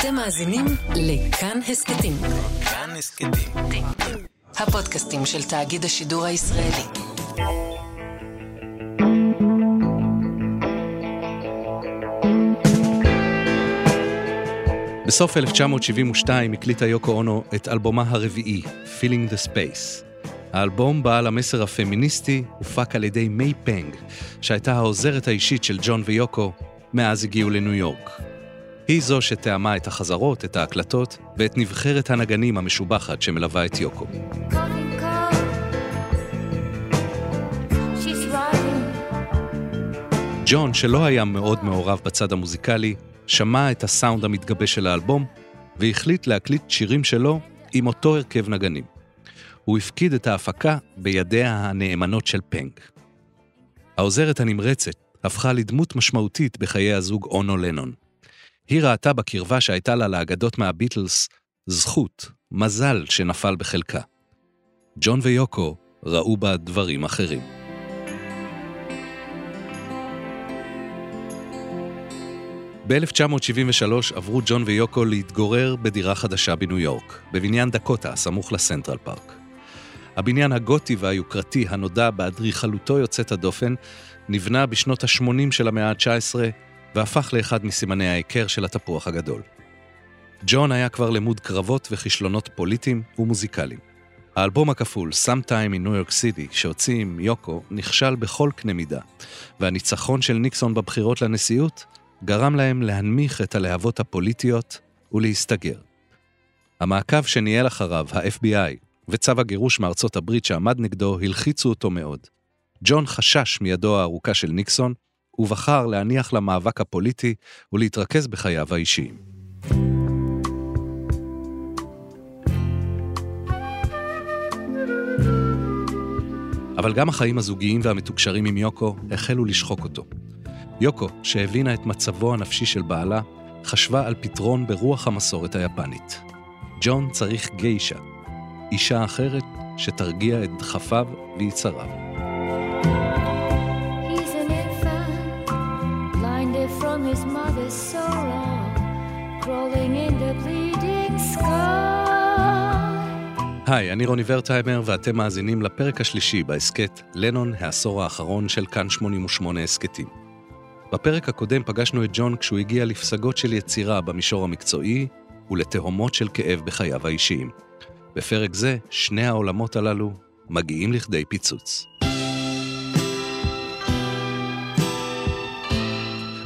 אתם מאזינים לכאן הסכתים. כאן הסכתים. הפודקאסטים של תאגיד השידור הישראלי. בסוף 1972 הקליטה יוקו אונו את אלבומה הרביעי, Feeling the Space. האלבום בעל המסר הפמיניסטי הופק על ידי מיי פנג, שהייתה העוזרת האישית של ג'ון ויוקו מאז הגיעו לניו יורק. היא זו שתאמה את החזרות, את ההקלטות ואת נבחרת הנגנים המשובחת שמלווה את יוקו. ג'ון, שלא היה מאוד מעורב בצד המוזיקלי, שמע את הסאונד המתגבש של האלבום והחליט להקליט שירים שלו עם אותו הרכב נגנים. הוא הפקיד את ההפקה בידיה הנאמנות של פנק. העוזרת הנמרצת הפכה לדמות משמעותית בחיי הזוג אונו לנון. היא ראתה בקרבה שהייתה לה לאגדות מהביטלס זכות, מזל שנפל בחלקה. ג'ון ויוקו ראו בה דברים אחרים. ב-1973 עברו ג'ון ויוקו להתגורר בדירה חדשה בניו יורק, בבניין דקוטה, סמוך לסנטרל פארק. הבניין הגותי והיוקרתי הנודע באדריכלותו יוצאת הדופן, נבנה בשנות ה-80 של המאה ה-19 והפך לאחד מסימני ההיכר של התפוח הגדול. ג'ון היה כבר למוד קרבות וכישלונות פוליטיים ומוזיקליים. האלבום הכפול, Sometime in New York City, שהוציא עם יוקו, נכשל בכל קנה מידה, והניצחון של ניקסון בבחירות לנשיאות גרם להם להנמיך את הלהבות הפוליטיות ולהסתגר. המעקב שניהל אחריו, ה-FBI, וצו הגירוש מארצות הברית שעמד נגדו, הלחיצו אותו מאוד. ג'ון חשש מידו הארוכה של ניקסון, ובחר להניח למאבק הפוליטי ולהתרכז בחייו האישיים. אבל גם החיים הזוגיים והמתוקשרים עם יוקו החלו לשחוק אותו. יוקו, שהבינה את מצבו הנפשי של בעלה, חשבה על פתרון ברוח המסורת היפנית. ג'ון צריך גיישה, אישה אחרת שתרגיע את דחפיו ויצריו. היי, אני רוני ורטהיימר ואתם מאזינים לפרק השלישי בהסכת לנון, העשור האחרון של כאן 88 הסכתים. בפרק הקודם פגשנו את ג'ון כשהוא הגיע לפסגות של יצירה במישור המקצועי ולתהומות של כאב בחייו האישיים. בפרק זה, שני העולמות הללו מגיעים לכדי פיצוץ.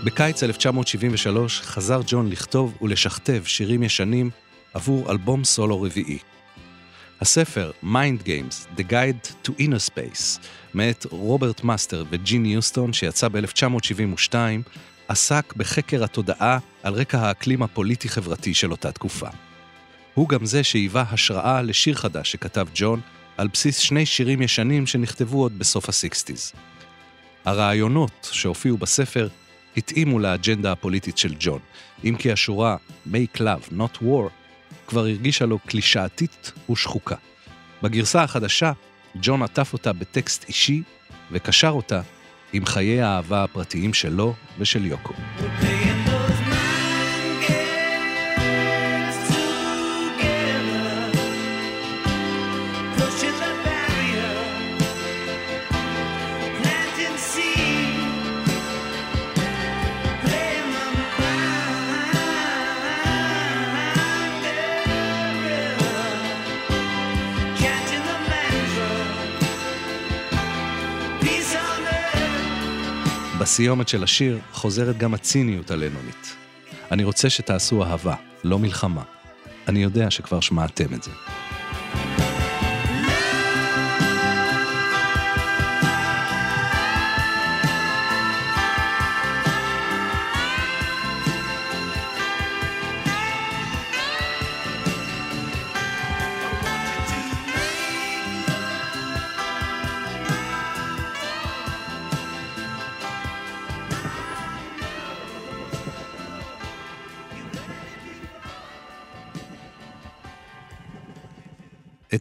בקיץ 1973 חזר ג'ון לכתוב ולשכתב שירים ישנים עבור אלבום סולו רביעי. הספר Mind Games, The Guide to Inner Space, מאת רוברט מאסטרס וג'ין יוסטון, שיצא ב-1972, עסק בחקר התודעה על רקע האקלים הפוליטי-חברתי של אותה תקופה. הוא גם זה שהיווה השראה לשיר חדש שכתב ג'ון, על בסיס שני שירים ישנים שנכתבו עוד בסוף הסיקסטיז. הרעיונות שהופיעו בספר התאימו לאג'נדה הפוליטית של ג'ון, אם כי השורה Make Love, Not War כבר הרגישה לו קלישאתית ושחוקה. בגרסה החדשה, ג'ון עטף אותה בטקסט אישי וקשר אותה עם חיי האהבה הפרטיים שלו ושל יוקו. בסיומת של השיר חוזרת גם הציניות הלנונית. אני רוצה שתעשו אהבה, לא מלחמה. אני יודע שכבר שמעתם את זה.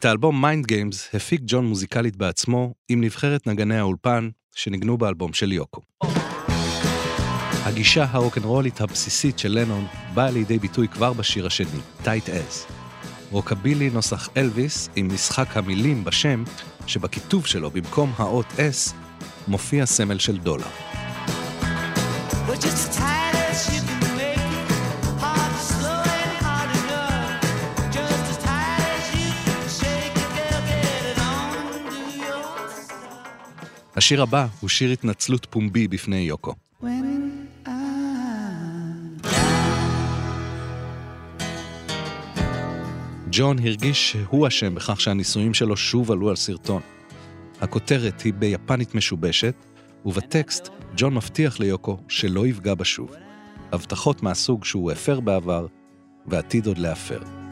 את האלבום Mind Games הפיק ג'ון מוזיקלית בעצמו עם נבחרת נגני האולפן שניגנו באלבום של יוקו. הגישה הרוקנרולית הבסיסית של לנון באה לידי ביטוי כבר בשיר השני, Tight As. רוקבילי נוסח אלוויס עם משחק המילים בשם, שבכיתוב שלו במקום האות S מופיע סמל של דולר. השיר הבא הוא שיר התנצלות פומבי בפני יוקו. ג'ון הרגיש שהוא אשם בכך שהניסויים שלו שוב עלו על סרטון. הכותרת היא ביפנית משובשת, ובטקסט ג'ון מבטיח ליוקו שלא יפגע בה שוב. הבטחות מהסוג שהוא הפר בעבר, ועתיד עוד להפר.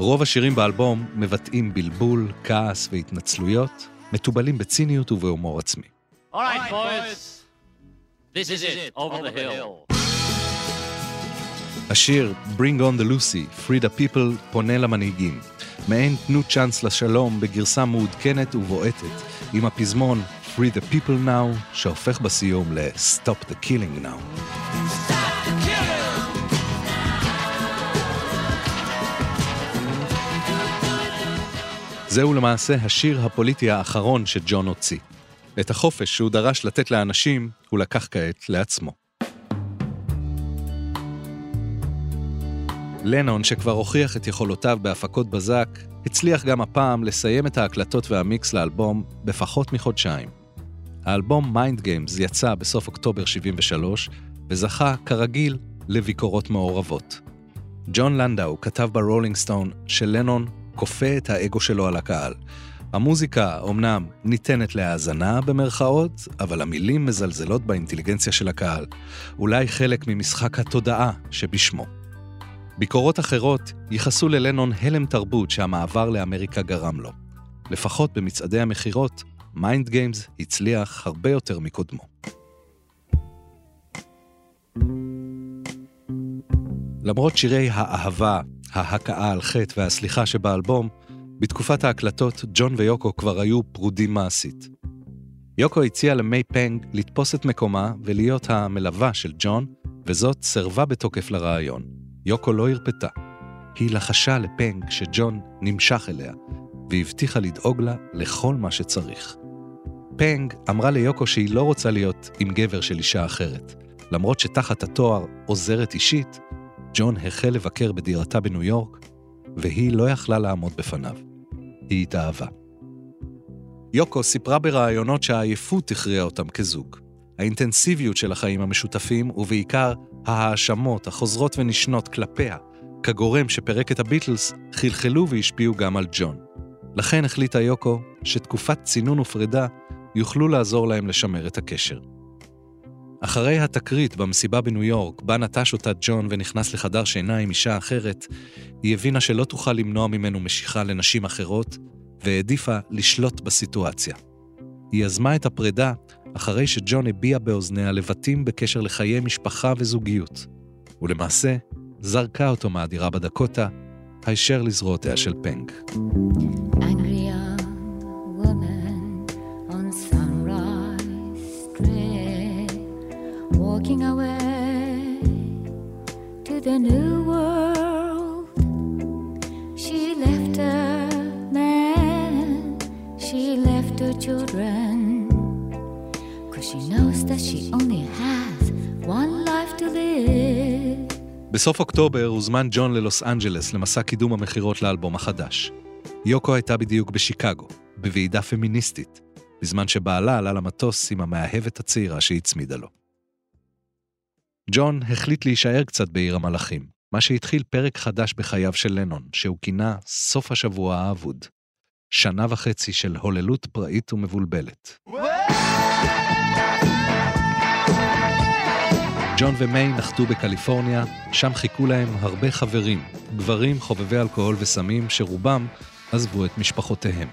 רוב השירים באלבום מבטאים בלבול, כעס והתנצלויות, מתובלים בציניות ובהומור עצמי. השיר Bring on the Lucy, Free the People, פונה למנהיגים. מעין תנו צ'אנס לשלום בגרסה מעודכנת ובועטת, עם הפזמון Free the People Now, שהופך בסיום ל-Stop the Killing Now. זהו למעשה השיר הפוליטי האחרון שג'ון הוציא. את החופש שהוא דרש לתת לאנשים, הוא לקח כעת לעצמו. לנון, שכבר הוכיח את יכולותיו בהפקות בזק, הצליח גם הפעם לסיים את ההקלטות והמיקס לאלבום בפחות מחודשיים. האלבום Mind Games יצא בסוף אוקטובר 73, וזכה, כרגיל, לביקורות מעורבות. ג'ון לנדאו כתב ב Rolling Stone שלנון כופה את האגו שלו על הקהל. המוזיקה אומנם ניתנת להאזנה במרכאות, אבל המילים מזלזלות באינטליגנציה של הקהל. אולי חלק ממשחק התודעה שבשמו. ביקורות אחרות ייחסו ללנון הלם תרבות שהמעבר לאמריקה גרם לו. לפחות במצעדי המכירות, Mind Games הצליח הרבה יותר מקודמו. למרות שירי האהבה, ההכאה על חטא והסליחה שבאלבום, בתקופת ההקלטות ג'ון ויוקו כבר היו פרודים מעשית. יוקו הציעה למיי פנג לתפוס את מקומה ולהיות המלווה של ג'ון, וזאת סירבה בתוקף לרעיון. יוקו לא הרפתה. היא לחשה לפנג שג'ון נמשך אליה, והבטיחה לדאוג לה לכל מה שצריך. פנג אמרה ליוקו שהיא לא רוצה להיות עם גבר של אישה אחרת, למרות שתחת התואר עוזרת אישית, ג'ון החל לבקר בדירתה בניו יורק, והיא לא יכלה לעמוד בפניו. היא התאהבה. יוקו סיפרה בראיונות שהעייפות הכריעה אותם כזוג. האינטנסיביות של החיים המשותפים, ובעיקר ההאשמות החוזרות ונשנות כלפיה, כגורם שפירק את הביטלס, חלחלו והשפיעו גם על ג'ון. לכן החליטה יוקו שתקופת צינון ופרידה יוכלו לעזור להם לשמר את הקשר. אחרי התקרית במסיבה בניו יורק, בה נטש אותה ג'ון ונכנס לחדר שינה עם אישה אחרת, היא הבינה שלא תוכל למנוע ממנו משיכה לנשים אחרות, והעדיפה לשלוט בסיטואציה. היא יזמה את הפרידה אחרי שג'ון הביע באוזניה לבטים בקשר לחיי משפחה וזוגיות, ולמעשה זרקה אותו מהדירה בדקוטה, הישר לזרועותיה של פנק. Walking away to the new world. She left her man, she left her children. Cause she knows that she only has one life to live. בסוף אוקטובר הוזמן ג'ון ללוס אנג'לס למסע קידום המכירות לאלבום החדש. יוקו הייתה בדיוק בשיקגו, בוועידה פמיניסטית, בזמן שבעלה עלה למטוס עם המאהבת הצעירה שהצמידה לו. ג'ון החליט להישאר קצת בעיר המלאכים, מה שהתחיל פרק חדש בחייו של לנון, שהוא כינה סוף השבוע האבוד. שנה וחצי של הוללות פראית ומבולבלת. ג'ון ומיי נחתו בקליפורניה, שם חיכו להם הרבה חברים, גברים חובבי אלכוהול וסמים שרובם עזבו את משפחותיהם.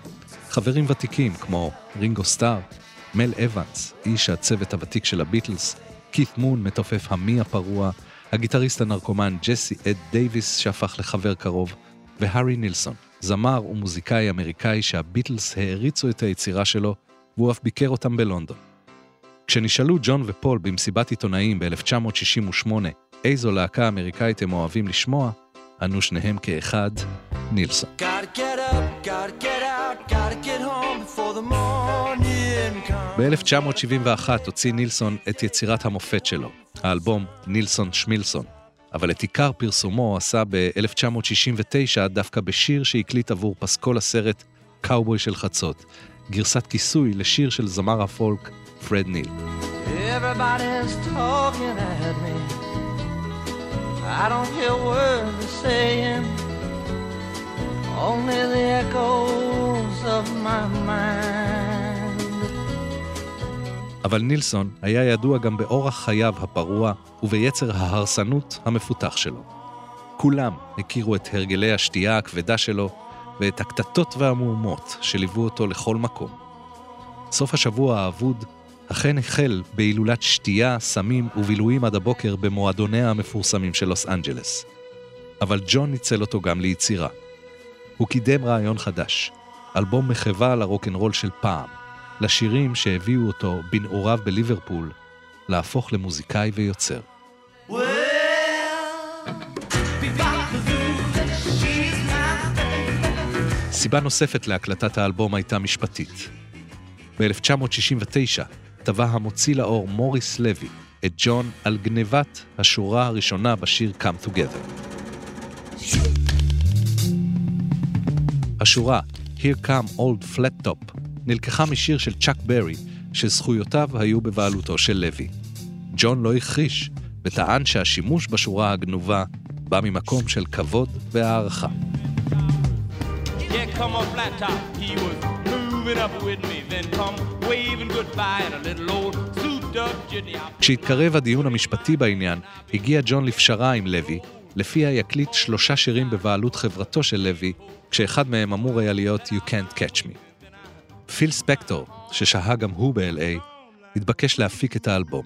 חברים ותיקים כמו רינגו סטאר, מל אבנס, איש הצוות הוותיק של הביטלס, קית' מון מתופף המי הפרוע, הגיטריסט הנרקומן ג'סי אד דייוויס שהפך לחבר קרוב, והארי נילסון, זמר ומוזיקאי אמריקאי שהביטלס העריצו את היצירה שלו, והוא אף ביקר אותם בלונדון. כשנשאלו ג'ון ופול במסיבת עיתונאים ב-1968 איזו להקה אמריקאית הם אוהבים לשמוע, ענו שניהם כאחד, נילסון. ב-1971 הוציא נילסון את יצירת המופת שלו, האלבום נילסון שמילסון, אבל את עיקר פרסומו עשה ב-1969 דווקא בשיר שהקליט עבור פסקול הסרט קאובוי של חצות, גרסת כיסוי לשיר של זמר הפולק פרד ניל. Everybody's talking at me. I don't hear words they're saying, only the echoes of my mind. אבל נילסון היה ידוע גם באורח חייו הפרוע וביצר ההרסנות המפותח שלו. כולם הכירו את הרגלי השתייה הכבדה שלו ואת הקטטות והמהומות שליוו אותו לכל מקום. סוף השבוע האבוד אכן החל בהילולת שתייה, סמים ובילויים עד הבוקר במועדוניה המפורסמים של לוס אנג'לס. אבל ג'ון ניצל אותו גם ליצירה. הוא קידם רעיון חדש, אלבום מחווה לרוקנרול של פעם, לשירים שהביאו אותו בנעוריו בליברפול להפוך למוזיקאי ויוצר. סיבה נוספת להקלטת האלבום הייתה משפטית. ב-1969 טבע המוציא לאור מוריס לוי את ג'ון על גנבת השורה הראשונה בשיר Come Together. השורה Here Come Old Flat Top נלקחה משיר של צ'אק ברי, שזכויותיו היו בבעלותו של לוי. ג'ון לא הכחיש, וטען שהשימוש בשורה הגנובה בא ממקום של כבוד והערכה. Yeah, כשהתקרב הדיון המשפטי בעניין, הגיע ג'ון לפשרה עם לוי, לפיה יקליט שלושה שירים בבעלות חברתו של לוי, כשאחד מהם אמור היה להיות You Can't Catch Me. פיל ספקטור, ששהה גם הוא ב-LA, התבקש להפיק את האלבום.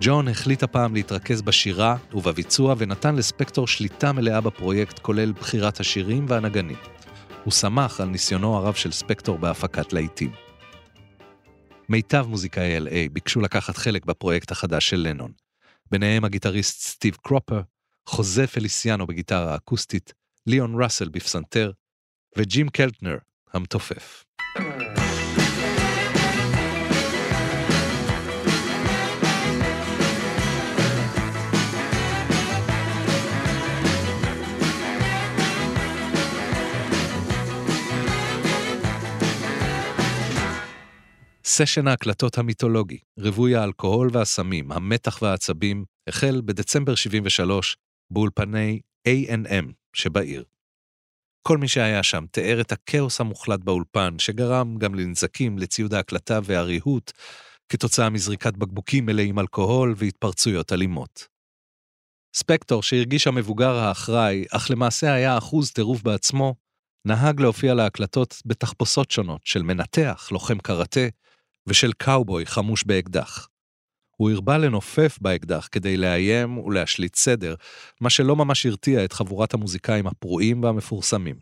ג'ון החליט הפעם להתרכז בשירה ובביצוע ונתן לספקטור שליטה מלאה בפרויקט כולל בחירת השירים והנגנים. הוא שמח על ניסיונו הרב של ספקטור בהפקת להיטים. מיטב מוזיקאי LA ביקשו לקחת חלק בפרויקט החדש של לנון. ביניהם הגיטריסט סטיב קרופר, חוזה פליסיאנו בגיטרה האקוסטית, ליאון ראסל בפסנתר, וג'ים קלטנר המתופף. סשן ההקלטות המיתולוגי, רווי האלכוהול והסמים, המתח והעצבים, החל בדצמבר 73 באולפני A&M שבעיר. כל מי שהיה שם תיאר את הכאוס המוחלט באולפן, שגרם גם לנזקים לציוד ההקלטה והריהוט, כתוצאה מזריקת בקבוקים מלאים אלכוהול והתפרצויות אלימות. ספקטור, שהרגיש המבוגר האחראי, אך למעשה היה אחוז טירוף בעצמו, נהג להופיע להקלטות בתחפושות שונות של מנתח, לוחם קראטה, ושל קאובוי חמוש באקדח. הוא הרבה לנופף באקדח כדי לאיים ולהשליט סדר, מה שלא ממש הרתיע את חבורת המוזיקאים הפרועים והמפורסמים.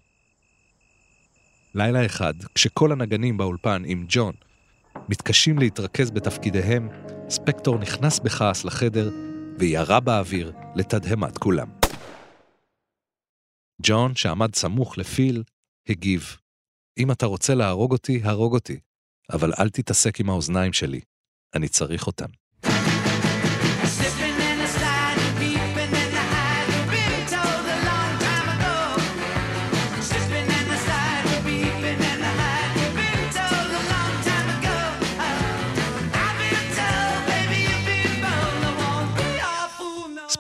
לילה אחד, כשכל הנגנים באולפן עם ג'ון מתקשים להתרכז בתפקידיהם, ספקטור נכנס בכעס לחדר וירה באוויר לתדהמת כולם. ג'ון, שעמד סמוך לפיל, הגיב, אם אתה רוצה להרוג אותי, הרוג אותי, אבל אל תתעסק עם האוזניים שלי, אני צריך אותן.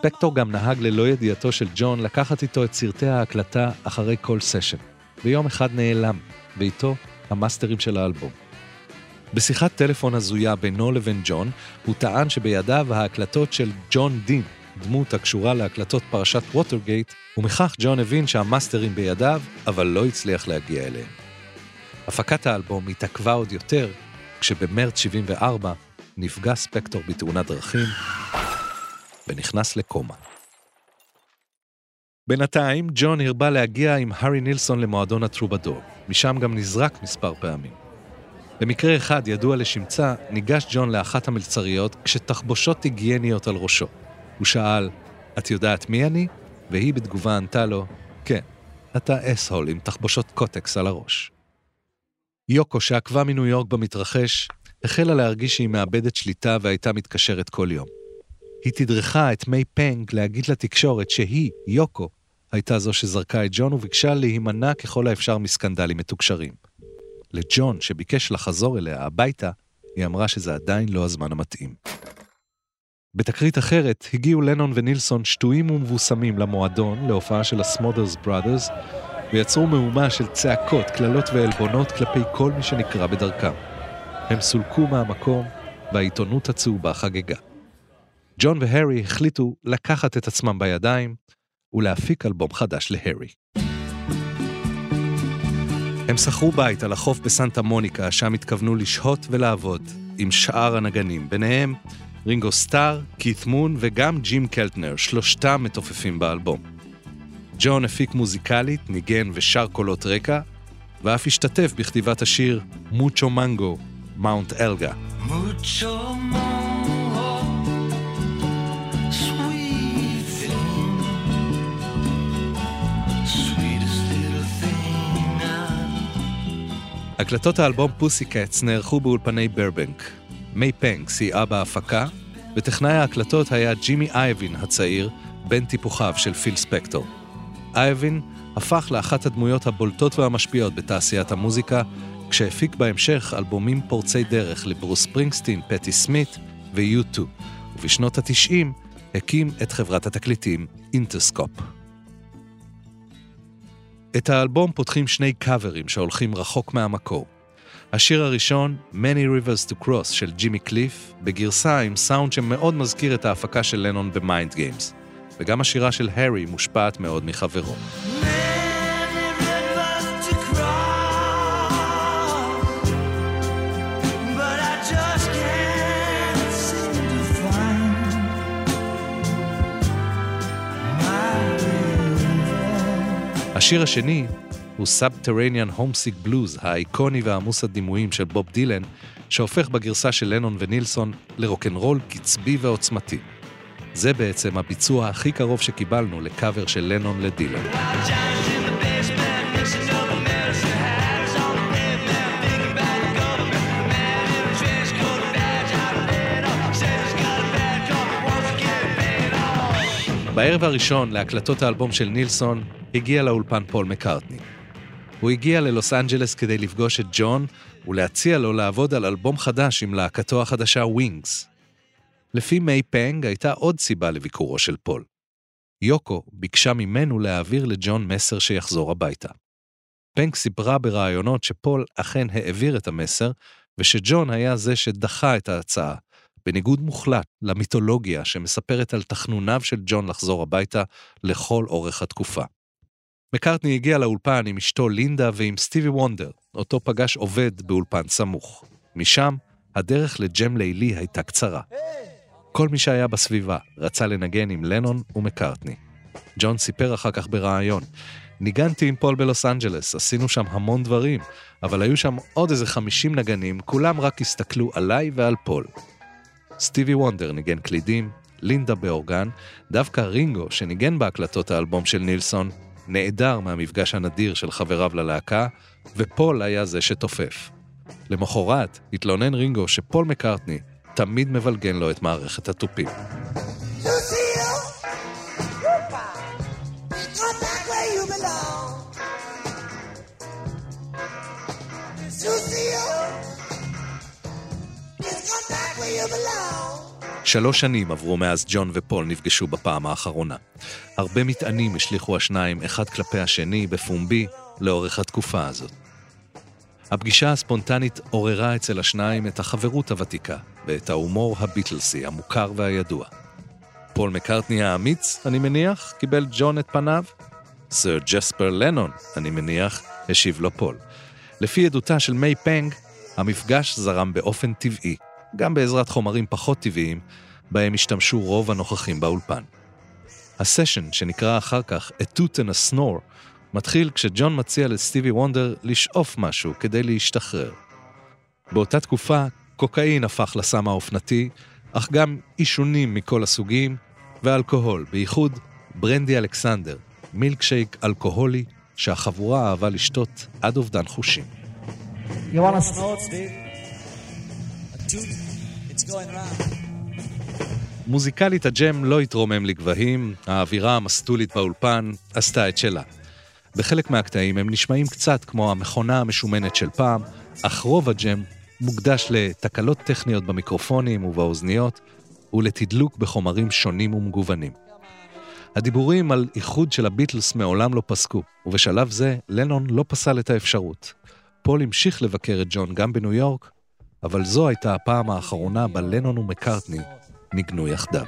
ספקטור גם נהג ללא ידיעתו של ג'ון לקחת איתו את סרטי ההקלטה אחרי כל סשן. ויום אחד נעלם, ואיתו המאסטרים של האלבום. בשיחת טלפון הזויה בינו לבין ג'ון, הוא טען שבידיו ההקלטות של ג'ון דין, דמות הקשורה להקלטות פרשת ווטרגייט, ומכך ג'ון הבין שהמאסטרים בידיו, אבל לא הצליח להגיע אליהם. הפקת האלבום התעכבה עוד יותר, כשבמרץ 74 נפגע ספקטור בתאונת דרכים ונכנס לקומה. בינתיים, ג'ון הרבה להגיע עם הארי נילסון למועדון הטרובדור, משם גם נזרק מספר פעמים. במקרה אחד, ידוע לשמצה, ניגש ג'ון לאחת המלצריות כשתחבושות היגייניות על ראשו. הוא שאל, את יודעת מי אני? והיא בתגובה ענתה לו, כן, אתה אס-הול עם תחבושות קוטקס על הראש. יוקו, שעקבה מניו יורק במתרחש, החלה להרגיש שהיא מאבדת שליטה והייתה מתקשרת כל יום. היא תדרכה את מי פנג להגיד לתקשורת שהיא, יוקו, הייתה זו שזרקה את ג'ון וביקשה להימנע ככל האפשר מסקנדלים מתוקשרים. לג'ון, שביקש לחזור אליה הביתה, היא אמרה שזה עדיין לא הזמן המתאים. בתקרית אחרת, הגיעו לנון ונילסון שטויים ומבוסמים למועדון, להופעה של הסמודרס בראדרס, ויצרו מהומה של צעקות, קללות ועלבונות כלפי כל מי שנקרא בדרכם. הם סולקו מהמקום, והעיתונות הצהובה חגגה. ג'ון והרי החליטו לקחת את עצמם בידיים ולהפיק אלבום חדש להרי. הם שכרו בית על החוף בסנטה מוניקה, שם התכוונו לשהות ולעבוד עם שאר הנגנים, ביניהם רינגו סטאר, קית' מון וגם ג'ים קלטנר, שלושתם מתופפים באלבום. ג'ון הפיק מוזיקלית, ניגן ושר קולות רקע, ואף השתתף בכתיבת השיר "Mucho Mungo", Mount Elga. Mucho Mungo, הקלטות האלבום Pussy Cats נערכו באולפני ברבנק. מיי פנג סייעה בהפקה, וטכנאי ההקלטות היה ג'ימי אייבין הצעיר, בן טיפוחיו של פיל ספקטור. אייבין הפך לאחת הדמויות הבולטות והמשפיעות בתעשיית המוזיקה, כשהפיק בהמשך אלבומים פורצי דרך לברוס ספרינגסטין, פטי סמית ו-U2, ובשנות ה-90 הקים את חברת התקליטים Interscope. את האלבום פותחים קאברים קאברים שהולכים רחוק מהמקור. השיר הראשון, Many Rivers to Cross של ג'ימי קליף, בגרסה עם סאונד שמאוד מזכיר את ההפקה של לנון ב Mind Games. וגם השירה של הארי מושפעת מאוד מחברו. השיר השני הוא Subterranean Homesick Blues, האיקוני והעמוס הדימויים של בוב דילן, שהופך בגרסה של לנון ונילסון לרוקנרול קצבי ועוצמתי. זה בעצם הביצוע הכי קרוב שקיבלנו לקאבר של לנון לדילן. בערב הראשון להקלטות האלבום של נילסון, הגיע לאולפן פול מקארטני. הוא הגיע ללוס אנג'לס כדי לפגוש את ג'ון ולהציע לו לעבוד על אלבום חדש עם להקתו החדשה Wings. לפי מיי פנג הייתה עוד סיבה לביקורו של פול. יוקו ביקשה ממנו להעביר לג'ון מסר שיחזור הביתה. פנג סיפרה בראיונות שפול אכן העביר את המסר, ושג'ון היה זה שדחה את ההצעה, בניגוד מוחלט למיתולוגיה שמספרת על תחנוניו של ג'ון לחזור הביתה לכל אורך התקופה. מקארטני הגיע לאולפן עם אשתו לינדה ועם סטיבי וונדר, אותו פגש עובד באולפן סמוך. משם, הדרך לג'ם לילי הייתה קצרה. כל מי שהיה בסביבה רצה לנגן עם לנון ומקארטני. ג'ון סיפר אחר כך בריאיון, ניגנתי עם פול בלוס אנג'לס, עשינו שם המון דברים, אבל היו שם עוד איזה 50 נגנים, כולם רק הסתכלו עליי ועל פול. סטיבי וונדר ניגן קלידים, לינדה באורגן, דווקא רינגו, שניגן בהקלטות האלבום של נילסון, נעדר מהמפגש הנדיר של חבריו ללהקה, ופול היה זה שתופף. למחרת התלונן רינגו שפול מקארטני תמיד מבלגן לו את מערכת התופים. שלוש שנים עברו מאז ג'ון ופול נפגשו בפעם האחרונה. הרבה מטענים השליכו השניים אחד כלפי השני בפומבי לאורך התקופה הזאת. הפגישה הספונטנית עוררה אצל השניים את החברות הוותיקה ואת ההומור הביטלסי המוכר והידוע. פול מקארטני האמיץ, אני מניח, קיבל ג'ון את פניו? סר ג'ספר לנון, אני מניח, השיב לו פול. לפי עדותה של מיי פנג, המפגש זרם באופן טבעי, גם בעזרת חומרים פחות טבעיים, בהם השתמשו רוב הנוכחים באולפן. הסשן, שנקרא אחר כך A Toot and a Snore, מתחיל כשג'ון מציע לסטיבי וונדר לשאוף משהו כדי להשתחרר. באותה תקופה, קוקאין הפך לסם האופנתי, אך גם עישונים מכל הסוגים, ואלכוהול, בייחוד ברנדי אלכסנדר, מילקשייק אלכוהולי שהחבורה אהבה לשתות עד אובדן חושים. You want to snort, Steve? A toot. מוזיקלית הג'ם לא התרומם לגבהים, האווירה המסטולית באולפן עשתה את שלה. בחלק מהקטעים הם נשמעים קצת כמו המכונה המשומנת של פעם, אך רוב הג'ם מוקדש לתקלות טכניות במיקרופונים ובאוזניות ולתדלוק בחומרים שונים ומגוונים. הדיבורים על איחוד של הביטלס מעולם לא פסקו, ובשלב זה לנון לא פסל את האפשרות. פול המשיך לבקר את ג'ון גם בניו יורק, אבל זו הייתה הפעם האחרונה בה לנון ומקארטני ניגנו יחדיו.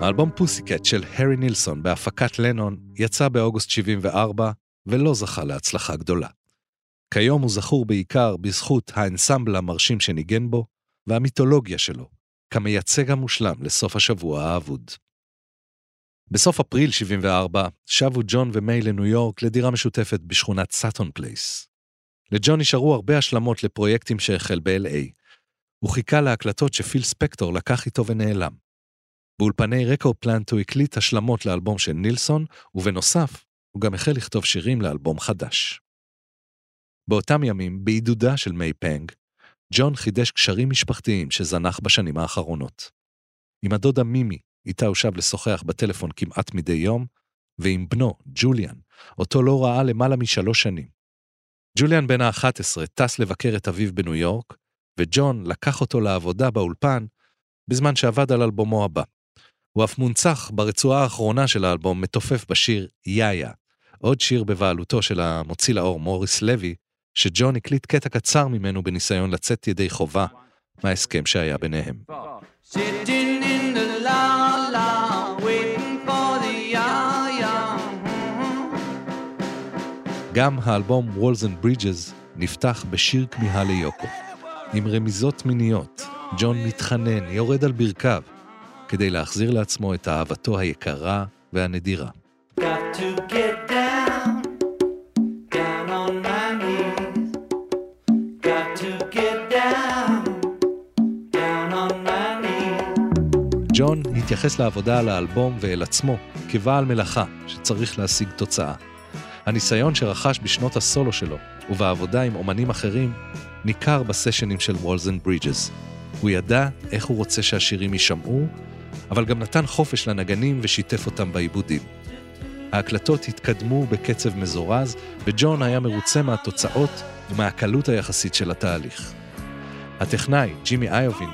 האלבום פוסיקט של הארי נילסון בהפקת לנון יצא באוגוסט 74 ולא זכה להצלחה גדולה. כיום הוא זכור בעיקר בזכות האנסמבל המרשים שניגן בו והמיתולוגיה שלו, כמייצג המושלם לסוף השבוע האבוד. בסוף אפריל 74 שבו ג'ון ומיי לניו יורק לדירה משותפת בשכונת סאטון פלייס. לג'ון נשארו הרבה השלמות לפרויקטים שהחל ב-LA. הוא חיכה להקלטות שפיל ספקטור לקח איתו ונעלם. באולפני רקורד פלנט הוא הקליט השלמות לאלבום של נילסון, ובנוסף, הוא גם החל לכתוב שירים לאלבום חדש. באותם ימים, בעידודה של מיי פנג, ג'ון חידש קשרים משפחתיים שזנח בשנים האחרונות. עם הדודה מימי, איתה הוא שב לשוחח בטלפון כמעט מדי יום, ועם בנו, ג'וליאן, אותו לא ראה למעלה משלוש שנים. ג'וליאן בן ה-11 טס לבקר את אביו בניו יורק, וג'ון לקח אותו לעבודה באולפן בזמן שעבד על אלבומו הבא. הוא אף מונצח ברצועה האחרונה של האלבום מתופף בשיר יאיה, עוד שיר בבעלותו של המוציא לאור מוריס לוי, שג'ון הקליט קטע קצר ממנו בניסיון לצאת ידי חובה מההסכם שהיה ביניהם. גם האלבום Walls and Bridges נפתח בשיר כמיהה ליוקו. עם רמיזות מיניות, ג'ון מתחנן, יורד על ברכיו, כדי להחזיר לעצמו את אהבתו היקרה והנדירה. Got to get ג'ון התייחס לעבודה על האלבום ואל עצמו כבעל מלאכה שצריך להשיג תוצאה. הניסיון שרכש בשנות הסולו שלו ובעבודה עם אומנים אחרים ניכר בסשנים של Walls and Bridges. הוא ידע איך הוא רוצה שהשירים יישמעו, אבל גם נתן חופש לנגנים ושיתף אותם בעיבודים. ההקלטות התקדמו בקצב מזורז, וג'ון היה מרוצה מהתוצאות ומהקלות היחסית של התהליך. הטכנאי, ג'ימי איובין,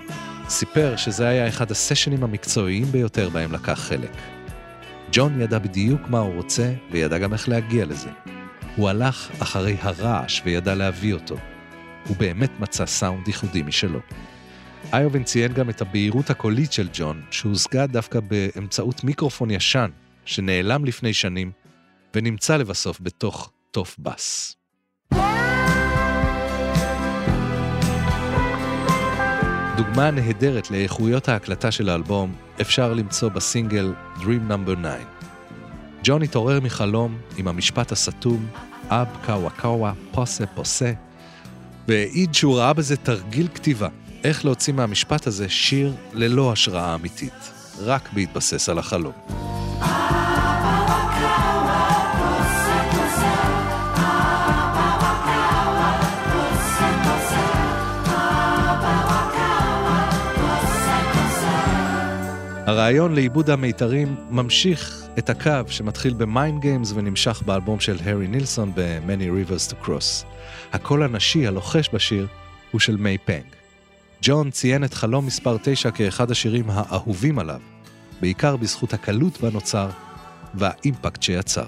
סיפר שזה היה אחד הסשנים המקצועיים ביותר בהם לקח חלק. ג'ון ידע בדיוק מה הוא רוצה, וידע גם איך להגיע לזה. הוא הלך אחרי הרעש וידע להביא אותו. הוא באמת מצא סאונד ייחודי משלו. איובן ציין גם את הבהירות הקולית של ג'ון, שהושגה דווקא באמצעות מיקרופון ישן, שנעלם לפני שנים, ונמצא לבסוף בתוך תוף בס. דוגמה נהדרת לאיכויות ההקלטה של האלבום אפשר למצוא בסינגל Dream No. 9. ג'ון התעורר מחלום עם המשפט הסתום, אב קאווה קאווה פוסה פוסה, והעיד שהוא ראה בזה תרגיל כתיבה, איך להוציא מהמשפט הזה שיר ללא השראה אמיתית, רק בהתבסס על החלום. הרעיון לעיבוד המיתרים ממשיך את הקו שמתחיל ב Mind Games ונמשך באלבום של הארי נילסון ב-Many Rivers to Cross. הקול הנשי הלוחש בשיר הוא של מיי פנג. ג'ון ציין את חלום מספר 9 כאחד השירים האהובים עליו, בעיקר בזכות הקלות בה נוצר והאימפקט שיצר.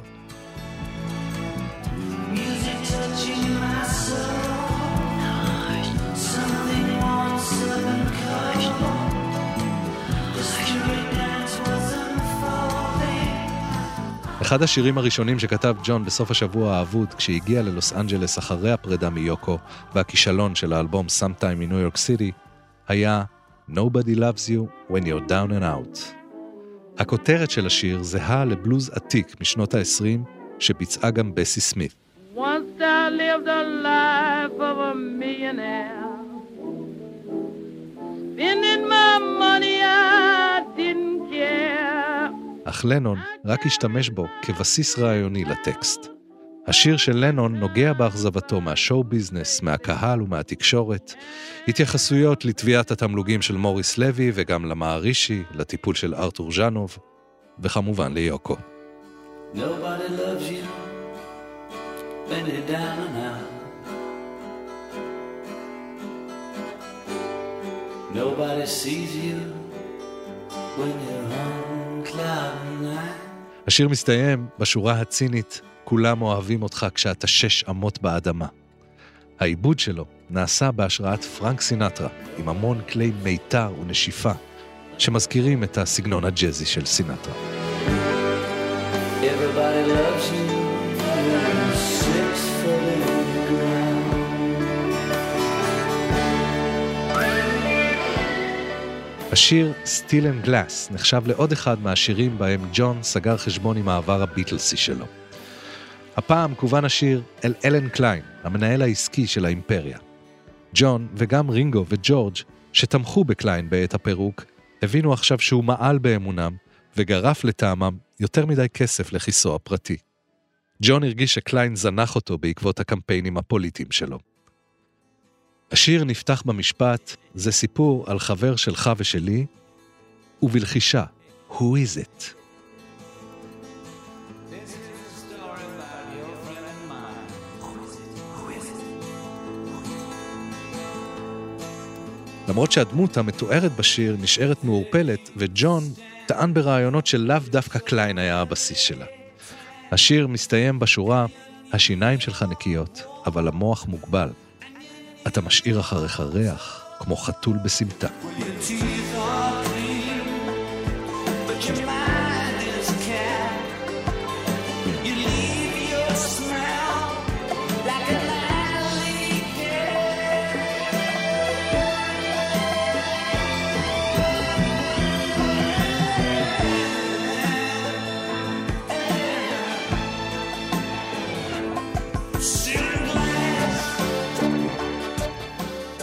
אחד השירים הראשונים שכתב ג'ון בסוף השבוע האבוד כשהגיע ללוס אנג'לס אחרי הפרידה מיוקו והכישלון של האלבום Sometime in New York City היה Nobody Loves You When You're Down and Out. הכותרת של השיר זהה לבלוז עתיק משנות ה-20 שביצעה גם בסי סמית. Once I Spending my money אך לנון רק השתמש בו כבסיס רעיוני לטקסט. השיר של לנון נוגע באכזבתו מהשואו ביזנס, מהקהל ומהתקשורת, התייחסויות לתביעת התמלוגים של מוריס לוי וגם למערישי, לטיפול של ארתור ז'אנוב, וכמובן ליוקו. Nobody sees you when you're nine. השיר מסתיים בשורה הצינית כולם אוהבים אותך כשאתה שש אמות באדמה. העיבוד שלו נעשה בהשראת פרנק סינטרה, עם המון כלי מיתר ונשיפה, שמזכירים את הסגנון הג'אזי של סינטרה. השיר "Steel and Glass" נחשב לעוד אחד מהשירים בהם ג'ון סגר חשבון עם העבר הביטלסי שלו. הפעם כוון השיר אל אלן קליין, המנהל העסקי של האימפריה. ג'ון וגם רינגו וג'ורג', שתמכו בקליין בעת הפירוק, הבינו עכשיו שהוא מעל באמונם, וגרף לטעמם יותר מדי כסף לכיסו הפרטי. ג'ון הרגיש שקליין זנח אותו בעקבות הקמפיינים הפוליטיים שלו. השיר נפתח במשפט, זה סיפור על חבר שלך ושלי, ובלחישה, Who is it? למרות שהדמות המתוארת בשיר נשארת מעורפלת, וג'ון טען ברעיונות שלאו דווקא קליין היה הבסיס שלה. השיר מסתיים בשורה, השיניים שלך נקיות, אבל המוח מוגבל. אתה משאיר אחריך ריח, כמו חתול בסמטה.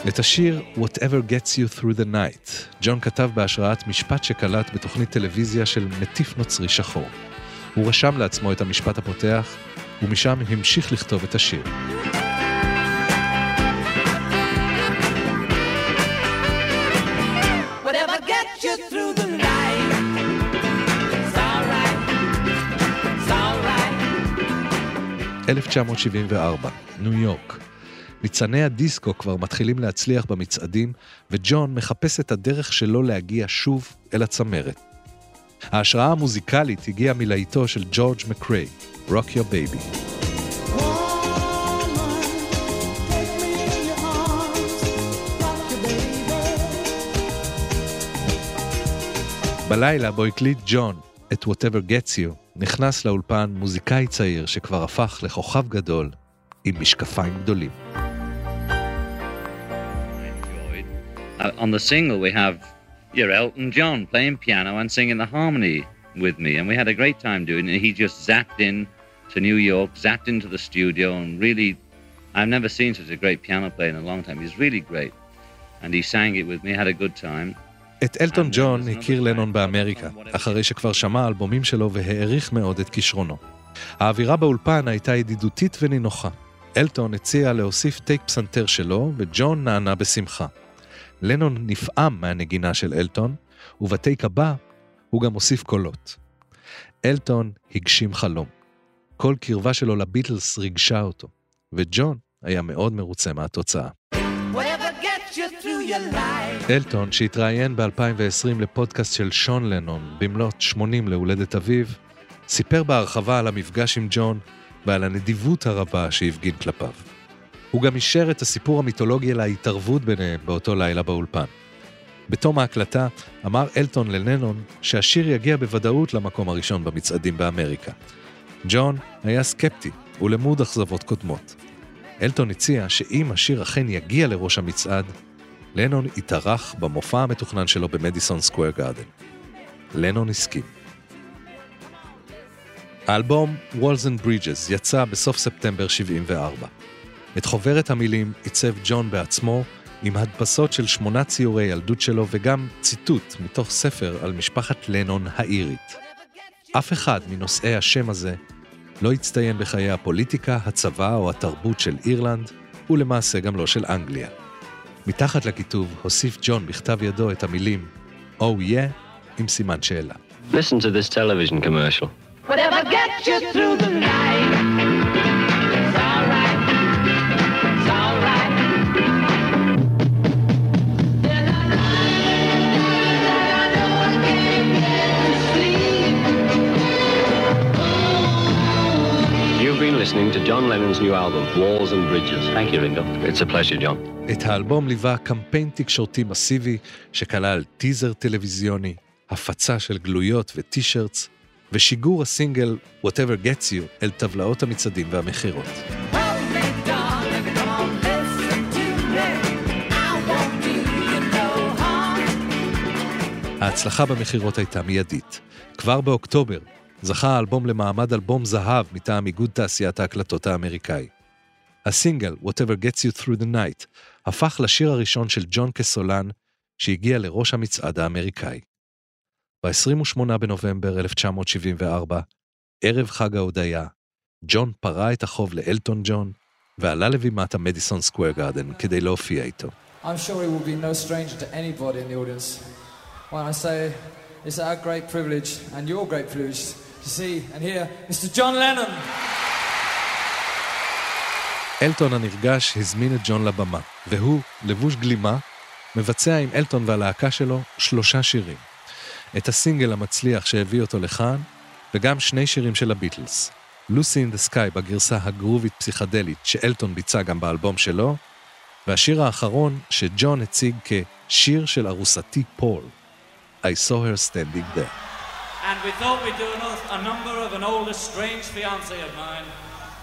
את השיר Whatever Gets You Through the Night, ג'ון כתב בהשראת משפט שקלט בתוכנית טלוויזיה של מטיף נוצרי שחור. הוא רשם לעצמו את המשפט הפותח, ומשם המשיך לכתוב את השיר. ...1974, ניו יורק. ניצני הדיסקו כבר מתחילים להצליח במצעדים, וג'ון מחפש את הדרך שלו להגיע שוב אל הצמרת. ההשראה המוזיקלית הגיעה מלהיטו של ג'ורג' מקריי, Rock Your Baby. בלילה בו הקליט ג'ון את Whatever Gets You, נכנס לאולפן מוזיקאי צעיר שכבר הפך לכוכב גדול עם משקפיים גדולים. Uh, on the single, we have your Elton John playing piano and singing the harmony with me, and we had a great time doing it. He just zapped in to New York, zapped into the studio, and really, I've never seen such a great piano player in a long time. He's really great, and he sang it with me. Had a good time. את אלטון ג'ון הכיר לנון באמריקה, אחרי שכבר שמע אלבומים שלו והעריך מאוד את כישרונו. האווירה באולפן הייתה ידידותית ונינוחה. אלטון הציע להוסיף טייק פסנתר שלו, וג'ון נענה בשמחה. לנון נפעם מהנגינה של אלטון, ובטייק הבא הוא גם הוסיף קולות. אלטון הגשים חלום. כל קרבה שלו לביטלס ריגשה אותו, וג'ון היה מאוד מרוצה מהתוצאה. אלטון, שהתראיין ב-2020 לפודקאסט של שון לנון במלאת 80 להולדת אביו, סיפר בהרחבה על המפגש עם ג'ון ועל הנדיבות הרבה שהפגין כלפיו. הוא גם אישר את הסיפור המיתולוגי על ההתערבות ביניהם באותו לילה באולפן. בתום ההקלטה אמר אלטון ללנון שהשיר יגיע בוודאות למקום הראשון במצעדים באמריקה. ג'ון היה סקפטי ולמוד אכזבות קודמות. אלטון הציע שאם השיר אכן יגיע לראש המצעד, לנון התארח במופע המתוכנן שלו במדיסון סקוויר גארדן. לנון הסכים. האלבום Walls and Bridges יצא בסוף ספטמבר 74. את חוברת המילים עיצב ג'ון בעצמו עם הדפסות של שמונה ציורי ילדות שלו וגם ציטוט מתוך ספר על משפחת לנון האירית. אף אחד מנושאי השם הזה לא הצטיין בחיי הפוליטיקה, הצבא או התרבות של אירלנד, ולמעשה גם לא של אנגליה. מתחת לכיתוב הוסיף ג'ון בכתב ידו את המילים Oh yeah עם סימן שאלה. Listen to this television commercial. Whatever gets you through the night. Listening to John Lennon's new album, Walls and Bridges. Thank you, Ringo. It's a pleasure, John. את האלבום ליווה קמפיין תקשורתי מסיבי שכלל טיזר טלוויזיוני, הפצה של גלויות וטי-שירטס, ושיגור הסינגל Whatever Gets You אל טבלאות המצעדים והמכירות. Hold me, darling, come on, listen to me. I won't do you no harm. ההצלחה במכירות הייתה מיידית. כבר באוקטובר זכה האלבום למעמד אלבום זהב מטעם איגוד תעשיית ההקלטות האמריקאי. הסינגל Whatever Gets You Through the Night הפך לשיר הראשון של ג'ון כסולן שהגיע לראש המצעד האמריקאי. ב-28 בנובמבר 1974, ערב חג ההודיה, ג'ון פרע את החוב לאלטון ג'ון ועלה לבימת המדיסון סקוויר גארדן כדי להופיע איתו. I'm sure he will be no I say it's our great privilege and your great privilege to see and hear Mr. John Lennon. אלטון הנרגש הזמין את ג'ון לבמה, והוא, לבוש גלימה, מבצע עם אלטון והלהקה שלו שלושה שירים. את הסינגל המצליח שהביא אותו לכאן, וגם שני שירים של הביטלס. לוסי אין דה סקאי בגרסה הגרובית פסיכדלית שאלטון ביצע גם באלבום שלו, והשיר האחרון שג'ון הציג כשיר של ארוסתי פול, I saw her standing there. And we thought we'd do a number of an old estranged fiance of mine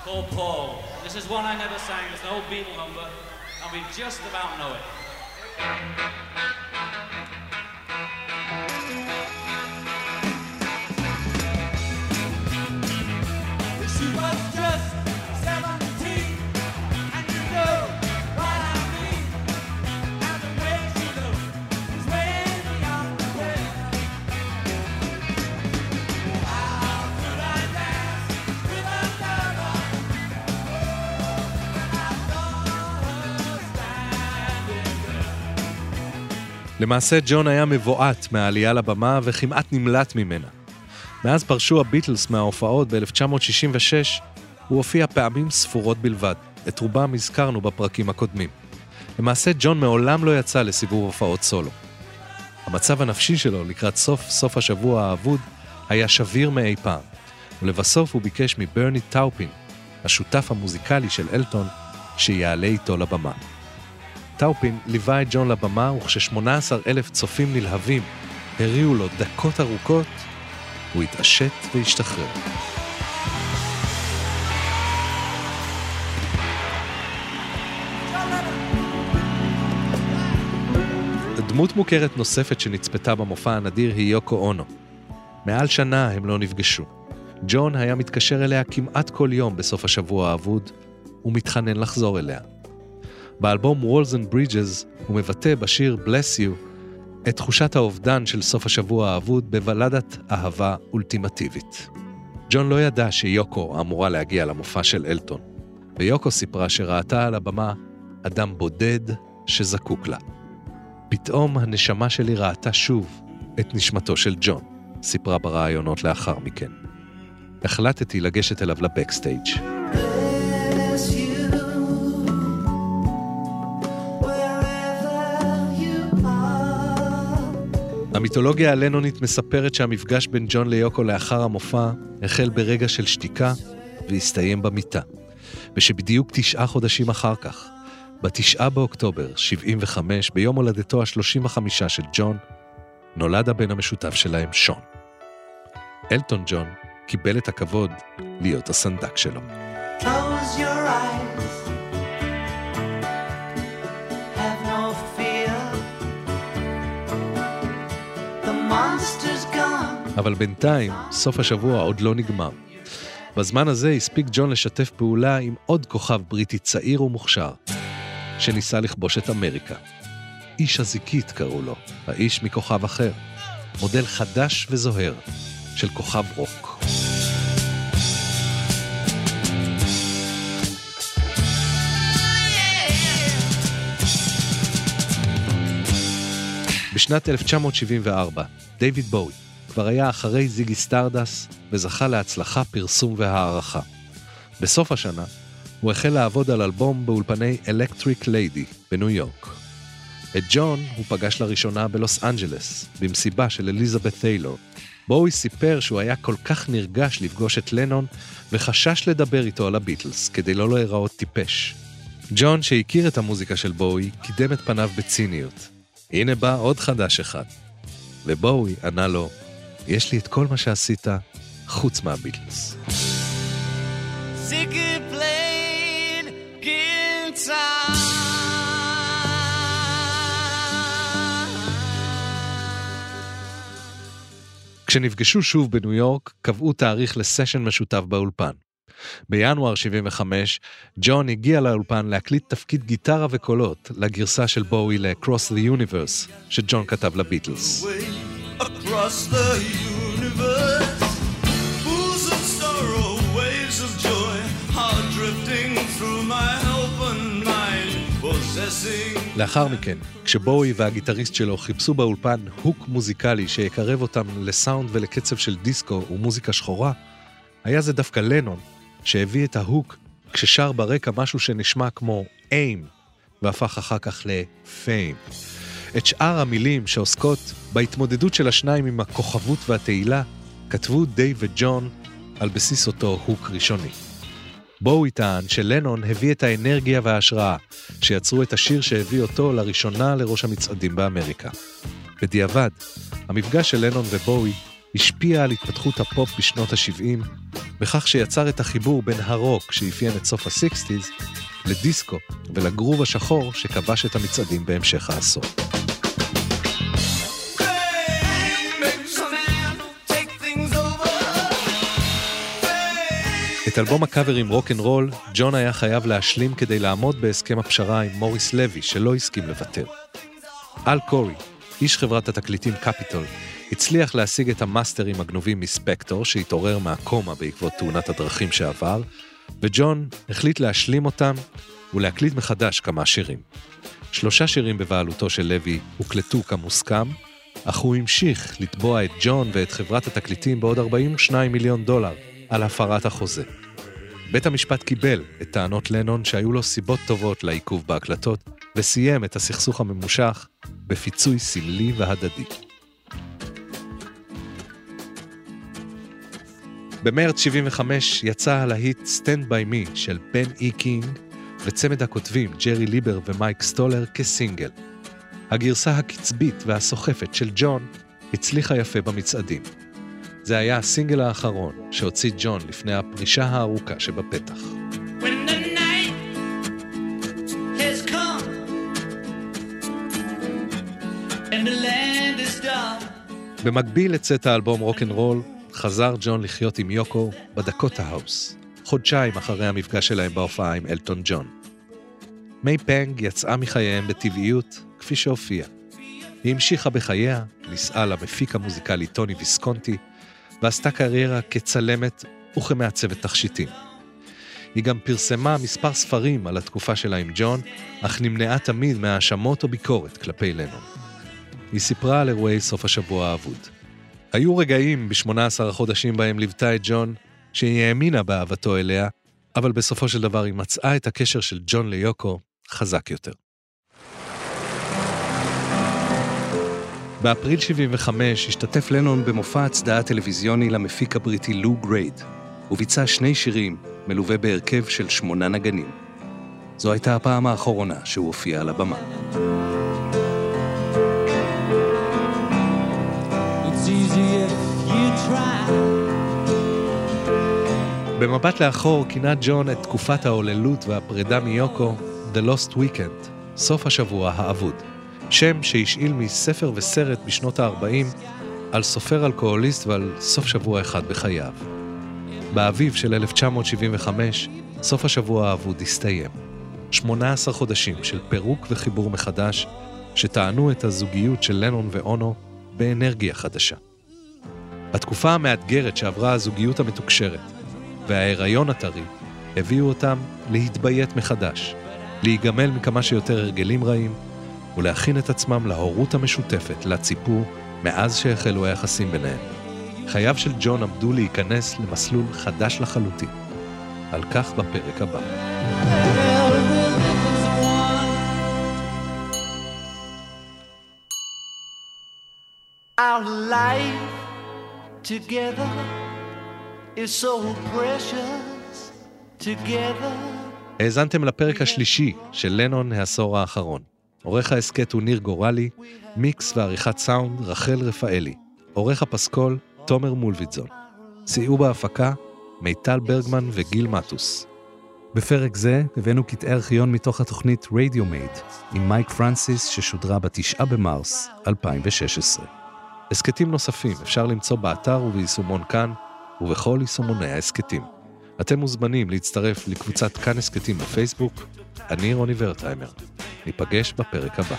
called Paul. This is one I never sang. It's an old Beatle number, and we just about know it. למעשה ג'ון היה מבועת מהעלייה לבמה וכמעט נמלט ממנה. מאז פרשו הביטלס מההופעות ב-1966, הוא הופיע פעמים ספורות בלבד. את רובם הזכרנו בפרקים הקודמים. למעשה ג'ון מעולם לא יצא לסיבוב הופעות סולו. המצב הנפשי שלו לקראת סוף סוף השבוע האבוד היה שביר מאי פעם, ולבסוף הוא ביקש מברני טאופין, השותף המוזיקלי של אלטון, שיעלה איתו לבמה. טאופין ליווה את ג'ון לבמה, וכש-18 אלף צופים נלהבים הריעו לו דקות ארוכות, הוא התעשת והשתחרר. דמות מוכרת נוספת שנצפתה במופע הנדיר היא יוקו אונו. מעל שנה הם לא נפגשו. ג'ון היה מתקשר אליה כמעט כל יום בסוף השבוע האבוד, ומתחנן לחזור אליה. באלבום Walls and Bridges הוא מבטא בשיר Bless You את תחושת האובדן של סוף השבוע האבוד בבלדת אהבה אולטימטיבית. ג'ון לא ידע שיוקו אמורה להגיע למופע של אלטון, ויוקו סיפרה שראתה על הבמה אדם בודד שזקוק לה. פתאום הנשמה שלי ראתה שוב את נשמתו של ג'ון, סיפרה בראיונות לאחר מכן. החלטתי לגשת אליו לבקסטייג'. המיתולוגיה הלנונית מספרת שהמפגש בין ג'ון ליוקו לאחר המופע החל ברגע של שתיקה והסתיים במיטה, ושבדיוק תשעה חודשים אחר כך, בתשעה באוקטובר 75, ביום הולדתו ה-35 של ג'ון, נולד הבן המשותף שלהם, שון. אלטון ג'ון קיבל את הכבוד להיות הסנדק שלו. Close your eyes. אבל בינתיים, סוף השבוע עוד לא נגמר. בזמן הזה הספיק ג'ון לשתף פעולה עם עוד כוכב בריטי צעיר ומוכשר, שניסה לכבוש את אמריקה. איש הזיקית קראו לו, האיש מכוכב אחר. מודל חדש וזוהר של כוכב רוק. בשנת 1974, דיוויד בואי כבר היה אחרי זיגי סטארדסט וזכה להצלחה, פרסום והערכה. בסוף השנה הוא החל לעבוד על אלבום באולפני אלקטריק ליידי בניו יורק. את ג'ון הוא פגש לראשונה בלוס אנג'לס, במסיבה של אליזבת טיילור. בואי סיפר שהוא היה כל כך נרגש לפגוש את לנון וחשש לדבר איתו על הביטלס כדי לא להיראות טיפש. ג'ון, שהכיר את המוזיקה של בואי, קידם את פניו בציניות. הנה בא עוד חדש אחד. ובואי ענה לו, יש לי את כל מה שעשית חוץ מהביטלס. Ziggy played guitar. כשנפגשו שוב בניו יורק, קבעו תאריך לסשן משותף באולפן. בינואר 75, ג'ון הגיע לאולפן להקליט תפקיד גיטרה וקולות לגרסה של בואי ל-Cross the Universe, שג'ון כתב לביטלס. Way across the universe. Pools of sorrow, waves of joy are drifting through my open mind, possessing. לאחר מכן, כשבואי והגיטריסט שלו חיפשו באולפן הוק מוזיקלי שיקרב אותם לסאונד ולקצב של דיסקו ומוזיקה שחורה, היה זה דווקא לנון שהביא את ההוק כששר ברקע משהו שנשמע כמו איים, והפך אחר כך לפיים. את שאר המילים שעוסקות בהתמודדות של השניים עם הכוכבות והתהילה, כתבו דייב וג'ון על בסיס אותו hook ראשוני. בואי יטען שלנון הביא את האנרגיה וההשראה שיצרו את השיר שהביא אותו לראשונה לראש המצעדים באמריקה. בדיעבד, המפגש של לנון ובואי השפיע על התפתחות הפופ בשנות ה-70, בכך שיצר את החיבור בין הרוק שאפיין את סוף ה-60's לדיסקו ולגרוב השחור שכבש את המצעדים בהמשך העשור. את אלבום הקאברים Rock and Roll, ג'ון היה חייב להשלים כדי לעמוד בהסכם הפשרה עם מוריס לוי, שלא הסכים לוותר. אל קורי, איש חברת התקליטים קפיטול, הצליח להשיג את המאסטרים הגנובים מספקטור, שהתעורר מהקומה בעקבות תאונת הדרכים שעבר, וג'ון החליט להשלים אותם ולהקליט מחדש כמה שירים. שלושה שירים בבעלותו של לוי הוקלטו כמוסכם, אך הוא המשיך לתבוע את ג'ון ואת חברת התקליטים בעוד 42 מיליון דולר על הפרת החוזה. בית המשפט קיבל את טענות לנון שהיו לו סיבות טובות לעיכוב בהקלטות, וסיים את הסכסוך הממושך בפיצוי סמלי והדדי. במרץ 75 יצא הלהיט "Stand by Me" של בן אי קינג וצמד הכותבים ג'רי ליבר ומייק סטולר כסינגל. הגרסה הקצבית והסוחפת של ג'ון הצליחה יפה במצעדים. זה היה הסינגל האחרון שהוציא ג'ון לפני הפרישה הארוכה שבפתח. במקביל לצאת האלבום רוקנרול, חזר ג'ון לחיות עם יוקו בדקוטה האוס, חודשיים אחרי המפגש שלהם בהופעה עם אלטון ג'ון. מיי פנג יצאה מחייהם בטבעיות, כפי שהופיעה. היא המשיכה בחייה, נישאה למפיק המוזיקלי טוני ויסקונטי, ועשתה קריירה כצלמת וכמעצבת תכשיטים. היא גם פרסמה מספר ספרים על התקופה שלה עם ג'ון, אך נמנעה תמיד מהאשמות או ביקורת כלפי לנון. היא סיפרה על אירועי סוף השבוע האבוד. היו רגעים ב-18 החודשים בהם ליוותה את ג'ון, שהיא האמינה באהבתו אליה, אבל בסופו של דבר היא מצאה את הקשר של ג'ון ליוקו חזק יותר. באפריל 75 השתתף לנון במופע הצדעה טלוויזיוני למפיק הבריטי לו גרייד, וביצע שני שירים מלווה בהרכב של שמונה נגנים. זו הייתה הפעם האחרונה שהוא הופיע על הבמה. במבט לאחור כינה ג'ון את תקופת ההוללות והפרידה מיוקו The Lost Weekend, סוף השבוע האבוד, שם שהשאיל מספר וסרט בשנות ה-40 על סופר אלכוהוליסט ועל סוף שבוע אחד בחייו. באביב של 1975, סוף השבוע האבוד הסתיים. 18 חודשים של פירוק וחיבור מחדש, שטענו את הזוגיות של לנון ואונו באנרגיה חדשה. התקופה המאתגרת שעברה הזוגיות המתוקשרת וההיריון הטרי הביאו אותם להתביית מחדש, להיגמל מכמה שיותר הרגלים רעים ולהכין את עצמם להורות המשותפת לה ציפו מאז שהחלו היחסים ביניהם. חייו של ג'ון עמדו להיכנס למסלול חדש לחלוטין. על כך בפרק הבא. Our life together is so precious together. האזנתם לפרק השלישי של לנון העשור האחרון. עורך ההסכת הוא ניר גורלי, מיקס ועריכת סאונד רחל רפאלי. עורך הפסקול תומר מולביטזון. סייעו בהפקה מיטל ברגמן וגיל מטוס. בפרק זה הבאנו קטעי ארכיון מתוך התוכנית רדיומייד עם מייק פרנסיס ששודרה ב-9 במרס 2016. הסכתים נוספים אפשר למצוא באתר וביישומון כאן ובכל יישומוני ההסכתים. אתם מוזמנים להצטרף לקבוצת כאן הסכתים בפייסבוק. אני רוני ורטהיימר. ניפגש בפרק הבא.